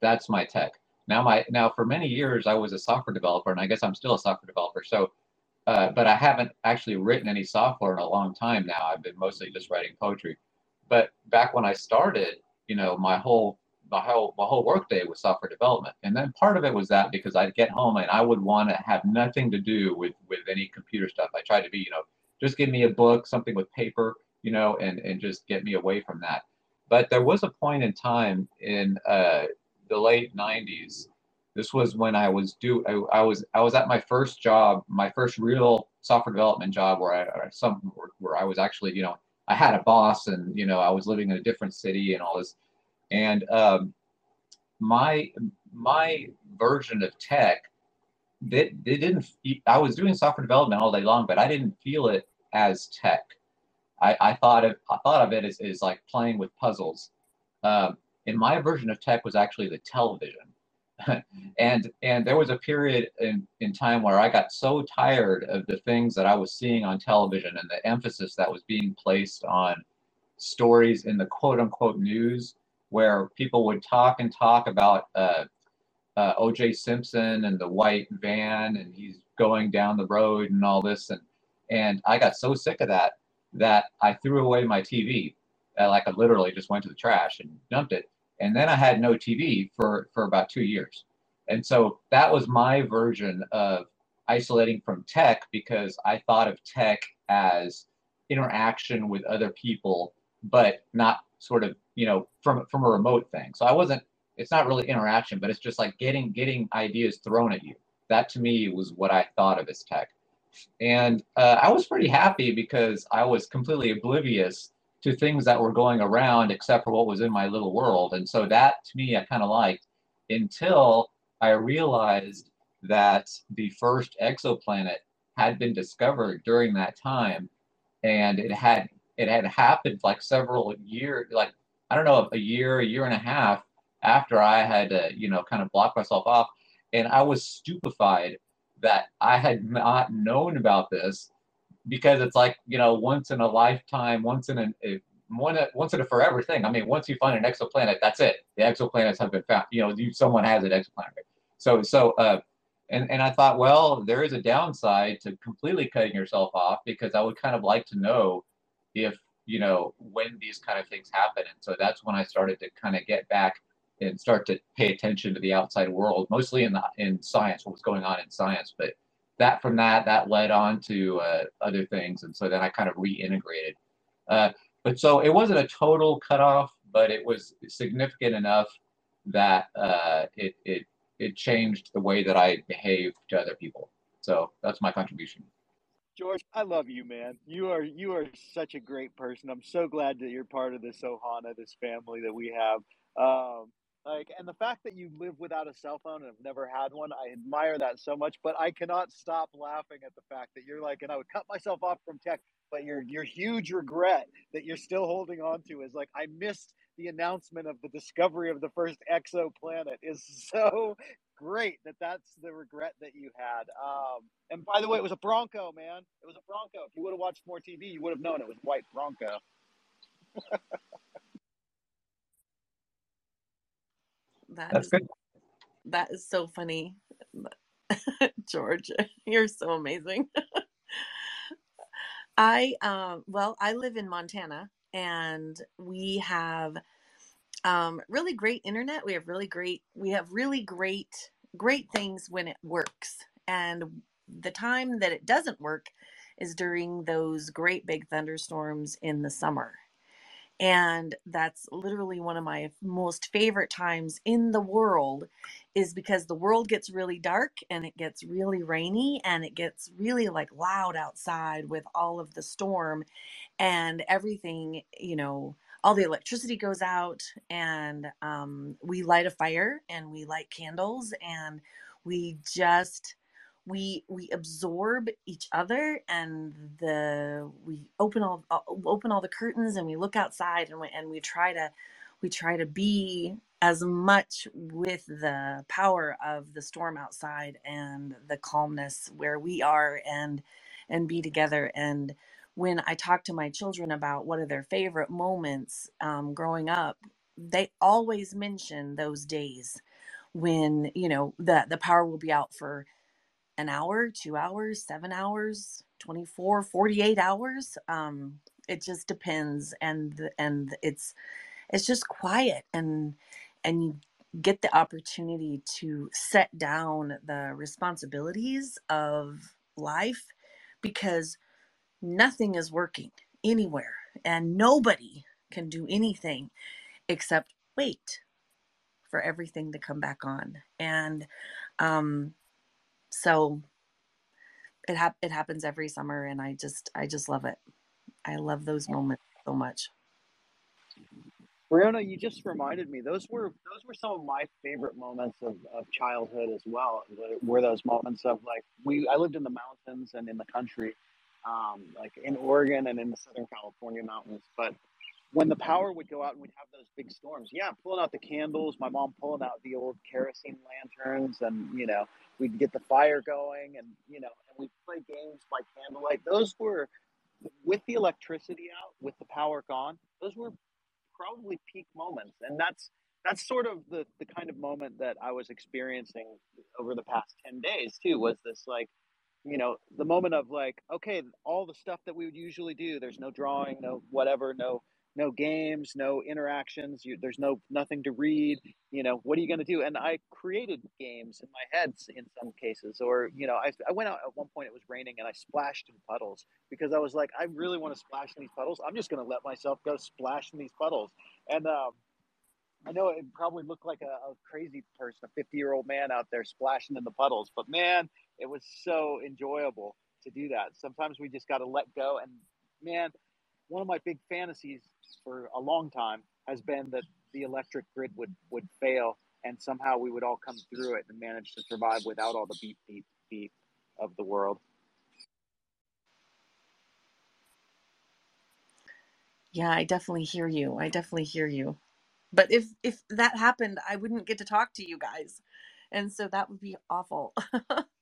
that's my tech. Now my now for many years I was a software developer and I guess I'm still a software developer. So uh, but I haven't actually written any software in a long time now. I've been mostly just writing poetry. But back when I started, you know, my whole my whole my whole workday was software development. And then part of it was that because I'd get home and I would want to have nothing to do with with any computer stuff. I tried to be, you know, just give me a book, something with paper, you know, and and just get me away from that. But there was a point in time in uh, the late '90s. This was when I was do I, I was I was at my first job, my first real software development job, where I some where I was actually, you know, I had a boss, and you know, I was living in a different city and all this. And um, my my version of tech, they, they didn't. I was doing software development all day long, but I didn't feel it as tech. I, I thought of I thought of it as, as like playing with puzzles. Um, and my version of tech was actually the television. and and there was a period in, in time where I got so tired of the things that I was seeing on television and the emphasis that was being placed on stories in the quote unquote news where people would talk and talk about uh, uh, OJ Simpson and the white van and he's going down the road and all this and and I got so sick of that that I threw away my TV. Uh, like I literally just went to the trash and dumped it. And then I had no TV for, for about two years. And so that was my version of isolating from tech because I thought of tech as interaction with other people, but not sort of, you know, from from a remote thing. So I wasn't it's not really interaction, but it's just like getting getting ideas thrown at you. That to me was what I thought of as tech. And uh, I was pretty happy because I was completely oblivious to things that were going around except for what was in my little world. And so that to me, I kind of liked until I realized that the first exoplanet had been discovered during that time. And it had it had happened like several years, like I don't know, a year, a year and a half after I had, uh, you know, kind of blocked myself off. And I was stupefied that I had not known about this because it's like you know once in a lifetime, once in a, one once in a forever thing. I mean, once you find an exoplanet, that's it. The exoplanets have been found. You know, you, someone has an exoplanet. So so uh, and and I thought, well, there is a downside to completely cutting yourself off because I would kind of like to know if you know when these kind of things happen. And so that's when I started to kind of get back and start to pay attention to the outside world, mostly in the in science, what was going on in science, but that from that that led on to uh, other things. And so then i kind of reintegrated. Uh, but so it wasn't a total cutoff but it was significant enough that uh, it, it it changed the way that i behave to other people. So that's my contribution. George i love you man. You are you are such a great person. I'm so glad that you're part of this ohana this family that we have. Um, like, and the fact that you live without a cell phone and have never had one, I admire that so much. But I cannot stop laughing at the fact that you're like, and I would cut myself off from tech, but your your huge regret that you're still holding on to is like, I missed the announcement of the discovery of the first exoplanet is so great that that's the regret that you had. Um, and by the way, it was a Bronco, man. It was a Bronco. If you would have watched more TV, you would have known it was white Bronco. That that's is good that is so funny. George, you're so amazing. I um well, I live in Montana and we have um really great internet. We have really great we have really great great things when it works. And the time that it doesn't work is during those great big thunderstorms in the summer. And that's literally one of my most favorite times in the world is because the world gets really dark and it gets really rainy and it gets really like loud outside with all of the storm and everything, you know, all the electricity goes out and um, we light a fire and we light candles and we just we we absorb each other and the we open all uh, open all the curtains and we look outside and we, and we try to we try to be as much with the power of the storm outside and the calmness where we are and and be together. And when i talk to my children about what are their favorite moments um, growing up they always mention those days when you know the the power will be out for an hour, two hours, seven hours, 24, 48 hours. Um, it just depends. And, and it's, it's just quiet and, and you get the opportunity to set down the responsibilities of life because nothing is working anywhere and nobody can do anything except wait for everything to come back on. And, um, so it hap- it happens every summer and i just i just love it i love those moments so much Brianna, you just reminded me. Those were those were some of my favorite moments of, of childhood as well. Were those moments of like we I lived in the mountains and in the country, um, like in Oregon and in the Southern California mountains. But when the power would go out and we'd have those big storms, yeah, pulling out the candles, my mom pulling out the old kerosene lanterns, and you know we'd get the fire going, and you know, and we'd play games by candlelight. Those were with the electricity out, with the power gone. Those were probably peak moments, and that's that's sort of the the kind of moment that I was experiencing over the past ten days too. Was this like you know the moment of like okay all the stuff that we would usually do there's no drawing no whatever no no games, no interactions. You, there's no nothing to read. You know, what are you going to do? And I created games in my head in some cases, or you know, I, I went out at one point. It was raining, and I splashed in puddles because I was like, I really want to splash in these puddles. I'm just going to let myself go splash in these puddles. And um, I know it probably looked like a, a crazy person, a 50 year old man out there splashing in the puddles, but man, it was so enjoyable to do that. Sometimes we just got to let go and man one of my big fantasies for a long time has been that the electric grid would would fail and somehow we would all come through it and manage to survive without all the beep beep beep of the world. yeah i definitely hear you. I definitely hear you. But if if that happened i wouldn't get to talk to you guys. And so that would be awful.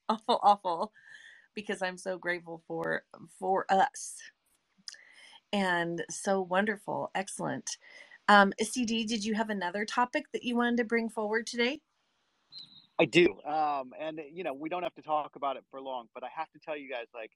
Awful awful. Because i'm so grateful for for us and so wonderful. Excellent. Um, CD, did you have another topic that you wanted to bring forward today? I do. Um, and you know, we don't have to talk about it for long, but I have to tell you guys, like,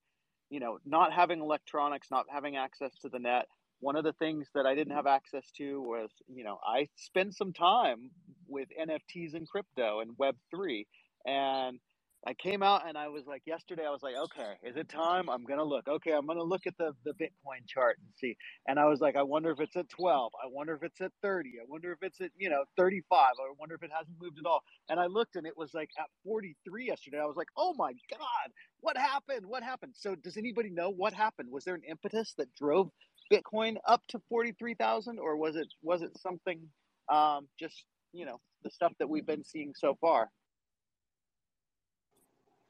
you know, not having electronics, not having access to the net. One of the things that I didn't have access to was, you know, I spent some time with NFTs and crypto and Web three, and I came out and I was like yesterday I was like okay is it time? I'm gonna look. Okay I'm gonna look at the the Bitcoin chart and see. And I was like I wonder if it's at 12 I wonder if it's at 30 I wonder if it's at you know 35 I wonder if it hasn't moved at all. And I looked and it was like at 43 yesterday. I was like oh my god what happened? What happened? So does anybody know what happened? Was there an impetus that drove Bitcoin up to 43,000 or was it was it something um, just you know the stuff that we've been seeing so far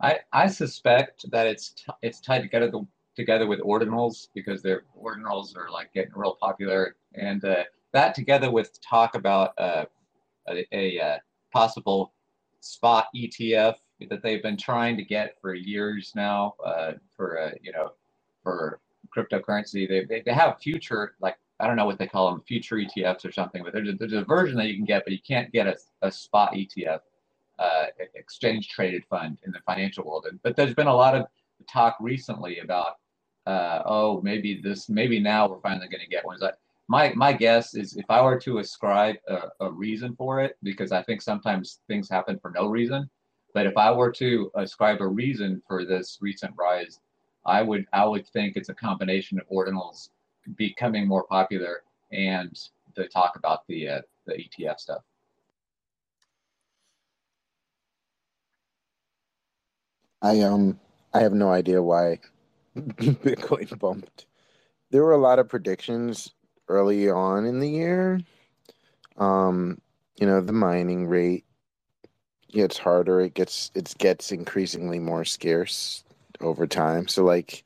I, I suspect that it's it's tied together the, together with ordinals because their ordinals are like getting real popular, and uh, that together with talk about uh, a, a, uh, possible spot ETF that they've been trying to get for years now uh, for uh, you know for cryptocurrency. They, they, they have future like I don't know what they call them future ETFs or something, but there's a, there's a version that you can get, but you can't get a, a spot ETF uh, exchange traded fund in the financial world. And, but there's been a lot of talk recently about, uh, oh, maybe this, maybe now we're finally going to get one. My my guess is if I were to ascribe a, a, reason for it, because I think sometimes things happen for no reason. But if I were to ascribe a reason for this recent rise, I would I would think it's a combination of ordinals becoming more popular and the talk about the uh, the ETF stuff. I um I have no idea why Bitcoin bumped. There were a lot of predictions early on in the year. Um, you know, the mining rate gets harder, it gets it gets increasingly more scarce over time. So like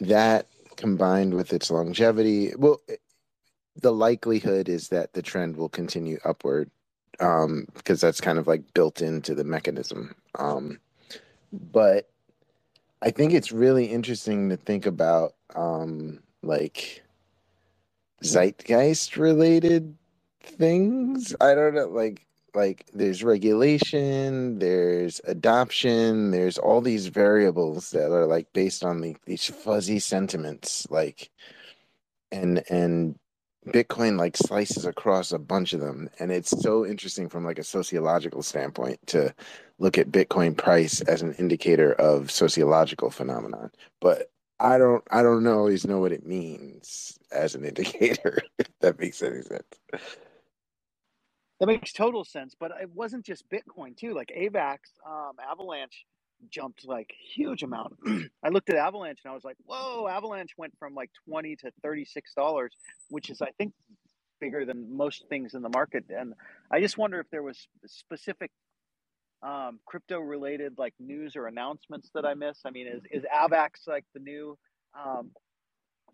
that combined with its longevity, well the likelihood is that the trend will continue upward um because that's kind of like built into the mechanism. Um but I think it's really interesting to think about um, like zeitgeist related things. I don't know, like like there's regulation, there's adoption, there's all these variables that are like based on the, these fuzzy sentiments, like and and Bitcoin like slices across a bunch of them, and it's so interesting from like a sociological standpoint to look at Bitcoin price as an indicator of sociological phenomenon. But I don't I don't always know what it means as an indicator, if that makes any sense. That makes total sense, but it wasn't just Bitcoin too. Like AVAX, um, Avalanche jumped like huge amount. I looked at Avalanche and I was like, "Whoa!" Avalanche went from like twenty to thirty six dollars, which is I think bigger than most things in the market. And I just wonder if there was specific um, crypto related like news or announcements that I missed. I mean, is is Avax like the new um,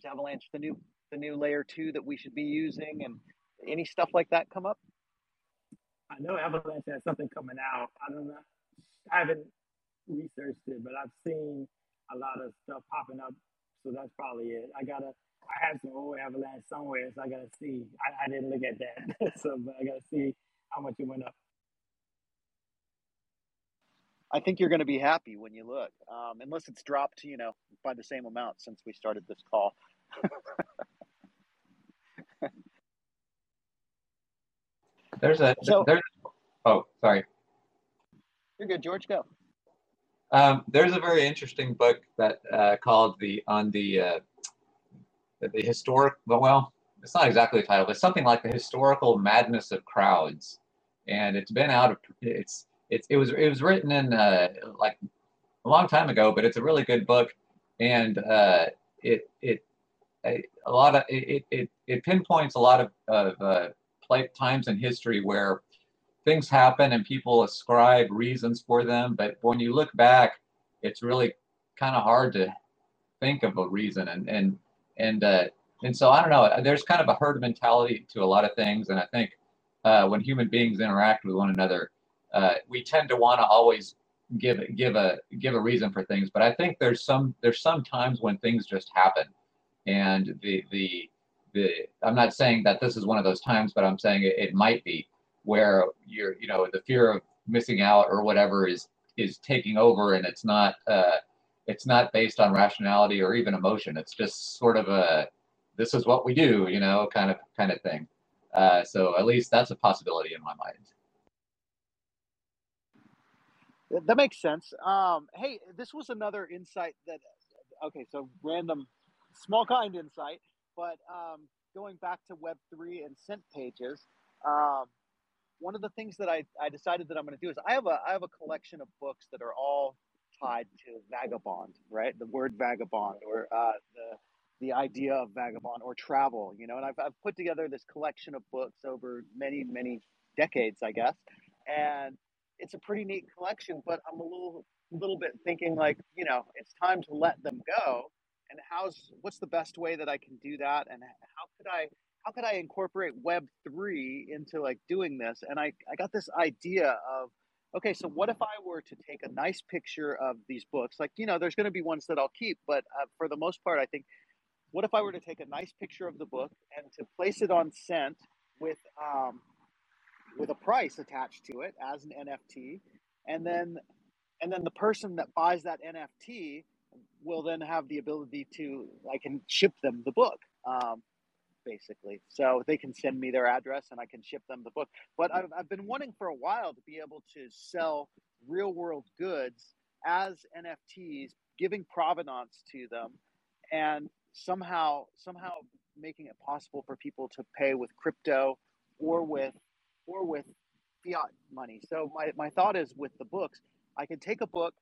Avalanche the new the new layer two that we should be using, and any stuff like that come up? I know Avalanche has something coming out. I don't know. I haven't researched it, but I've seen a lot of stuff popping up. So that's probably it. I gotta. I had some old Avalanche somewhere, so I gotta see. I, I didn't look at that, so but I gotta see how much it went up. I think you're going to be happy when you look, um, unless it's dropped, you know, by the same amount since we started this call. there's a so, there's oh sorry. You're good, George. Go. Um, there's a very interesting book that uh, called the on the uh, the historic. Well, it's not exactly the title, but something like the historical madness of crowds, and it's been out of it's it's it was it was written in uh, like a long time ago, but it's a really good book, and uh, it it a, lot of it, it it pinpoints a lot of of uh, times in history where things happen and people ascribe reasons for them, but when you look back, it's really kind of hard to think of a reason and and and uh, and so I don't know. There's kind of a herd mentality to a lot of things, and I think uh, when human beings interact with one another, uh, we tend to want to always give give a give a reason for things. But I think there's some there's some times when things just happen, and the the the I'm not saying that this is one of those times, but I'm saying it, it might be where you're you know the fear of missing out or whatever is is taking over, and it's not uh, it's not based on rationality or even emotion. It's just sort of a this is what we do, you know, kind of kind of thing. Uh, so at least that's a possibility in my mind. That makes sense. Um, hey, this was another insight that, okay, so random, small kind insight, but um, going back to Web3 and Cent pages, um, one of the things that I, I decided that I'm going to do is I have a I have a collection of books that are all tied to vagabond, right? The word vagabond or uh, the the idea of vagabond or travel, you know. And I've I've put together this collection of books over many many decades, I guess, and it's a pretty neat collection. But I'm a little little bit thinking like, you know, it's time to let them go. And how's what's the best way that I can do that? And how could I how could I incorporate Web three into like doing this? And I I got this idea of okay, so what if I were to take a nice picture of these books? Like, you know, there's going to be ones that I'll keep, but uh, for the most part, I think, what if I were to take a nice picture of the book and to place it on Cent with um, with a price attached to it as an NFT, and then and then the person that buys that NFT will then have the ability to I can ship them the book. Um, basically. So they can send me their address and I can ship them the book. But I've, I've been wanting for a while to be able to sell real world goods as NFTs, giving provenance to them, and somehow somehow making it possible for people to pay with crypto or with or with fiat money. So my, my thought is with the books, I can take a book,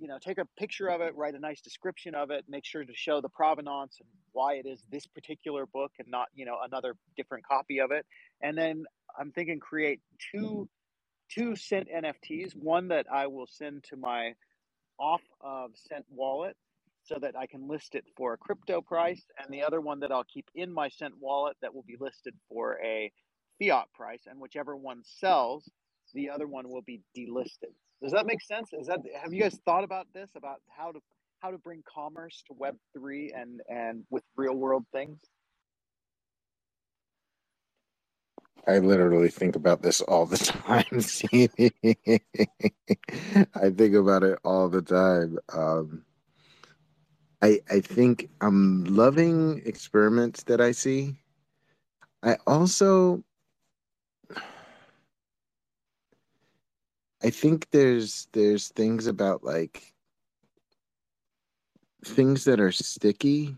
you know, take a picture of it, write a nice description of it, make sure to show the provenance and why it is this particular book and not, you know, another different copy of it. And then I'm thinking create two two Cent NFTs, one that I will send to my off of Cent wallet so that I can list it for a crypto price, and the other one that I'll keep in my Cent wallet that will be listed for a fiat price, and whichever one sells, the other one will be delisted. Does that make sense? Is that have you guys thought about this about how to how to bring commerce to Web three and and with real world things? I literally think about this all the time. I think about it all the time. Um, I I think I'm loving experiments that I see. I also I think there's there's things about like things that are sticky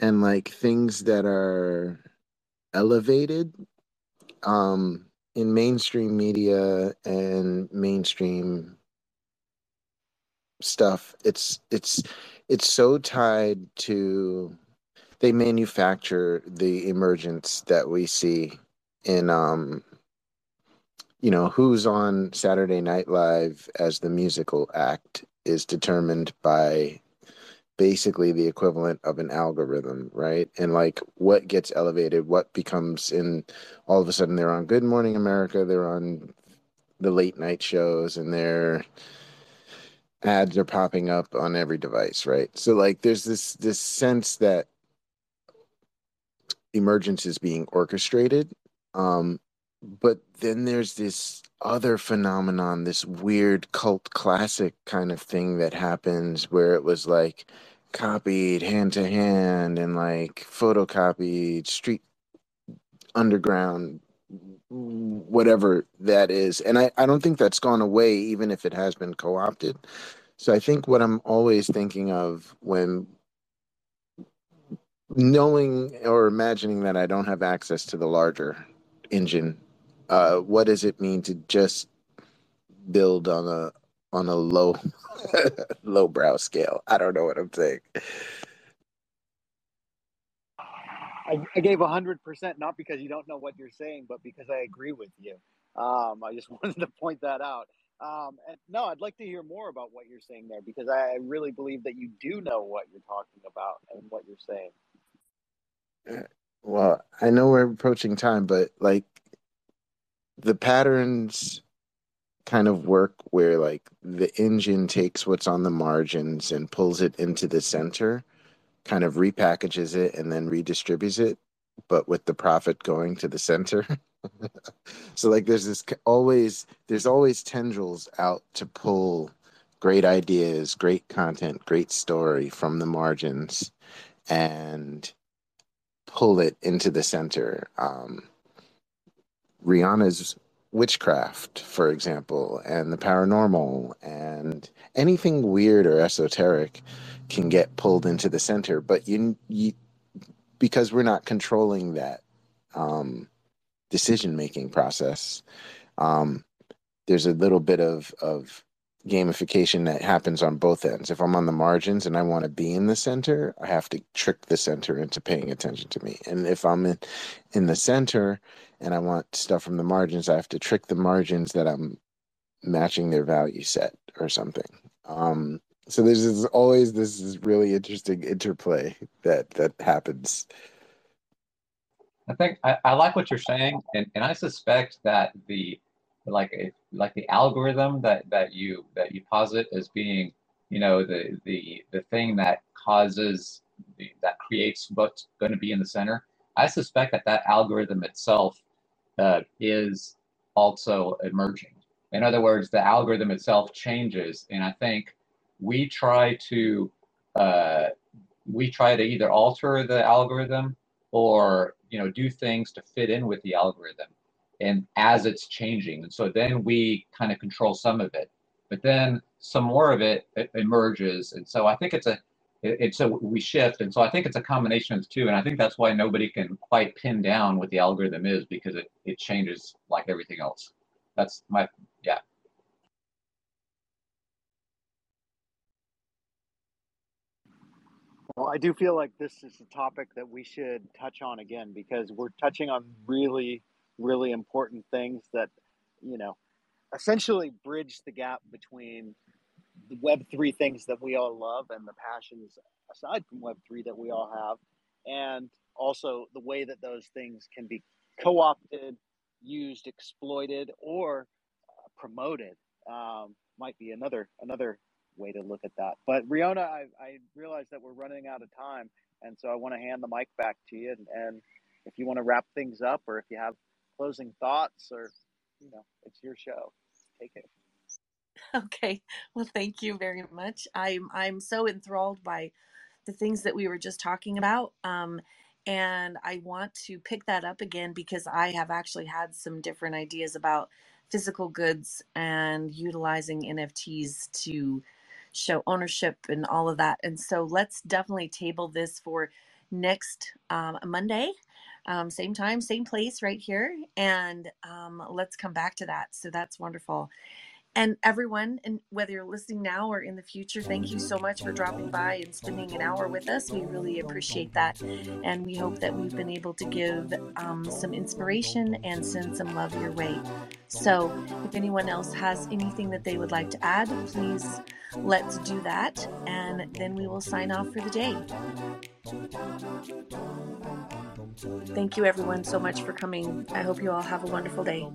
and like things that are elevated um in mainstream media and mainstream stuff. It's it's it's so tied to they manufacture the emergence that we see in um you know who's on Saturday Night Live as the musical act is determined by basically the equivalent of an algorithm, right? And like what gets elevated, what becomes in all of a sudden they're on Good Morning America, they're on the late night shows and their ads are popping up on every device, right? So like there's this this sense that emergence is being orchestrated. Um but then there's this other phenomenon, this weird cult classic kind of thing that happens where it was like copied hand to hand and like photocopied street underground whatever that is. And I, I don't think that's gone away even if it has been co-opted. So i think what i'm always thinking of when knowing or imagining that i don't have access to the larger engine uh, what does it mean to just build on a on a low low brow scale? I don't know what I'm saying. I, I gave hundred percent not because you don't know what you're saying, but because I agree with you. Um, I just wanted to point that out. Um, and no, I'd like to hear more about what you're saying there because I really believe that you do know what you're talking about and what you're saying. Well, I know we're approaching time, but like the patterns kind of work where like the engine takes what's on the margins and pulls it into the center kind of repackages it and then redistributes it, but with the profit going to the center. so like there's this always there's always tendrils out to pull great ideas, great content, great story from the margins and pull it into the center. Um, Rihanna's witchcraft, for example, and the paranormal and anything weird or esoteric can get pulled into the center. But you, you because we're not controlling that um, decision making process, um, there's a little bit of of gamification that happens on both ends. If I'm on the margins and I want to be in the center, I have to trick the center into paying attention to me. And if I'm in, in the center and I want stuff from the margins, I have to trick the margins that I'm matching their value set or something. Um, so there's this, always this is really interesting interplay that that happens. I think I, I like what you're saying, and, and I suspect that the like like the algorithm that that you that you posit as being you know the the the thing that causes the, that creates what's going to be in the center. I suspect that that algorithm itself uh, is also emerging. In other words, the algorithm itself changes, and I think we try to uh, we try to either alter the algorithm or you know do things to fit in with the algorithm and as it's changing and so then we kind of control some of it but then some more of it, it emerges and so i think it's a it's a we shift and so i think it's a combination of two and i think that's why nobody can quite pin down what the algorithm is because it, it changes like everything else. That's my yeah. Well, I do feel like this is a topic that we should touch on again because we're touching on really, really important things that, you know, essentially bridge the gap between the Web3 things that we all love and the passions aside from Web3 that we all have, and also the way that those things can be co opted, used, exploited, or uh, promoted. Um, might be another another way to look at that. But Riona, I, I realize that we're running out of time, and so I want to hand the mic back to you. And, and if you want to wrap things up, or if you have closing thoughts, or you know, it's your show. Take it. Okay. Well, thank you very much. I'm I'm so enthralled by the things that we were just talking about. Um, and I want to pick that up again because I have actually had some different ideas about physical goods and utilizing NFTs to show ownership and all of that. And so let's definitely table this for next um, Monday. Um, same time, same place, right here. And um, let's come back to that. So that's wonderful. And everyone, and whether you're listening now or in the future, thank you so much for dropping by and spending an hour with us. We really appreciate that. And we hope that we've been able to give um, some inspiration and send some love your way. So, if anyone else has anything that they would like to add, please let's do that. And then we will sign off for the day. Thank you, everyone, so much for coming. I hope you all have a wonderful day.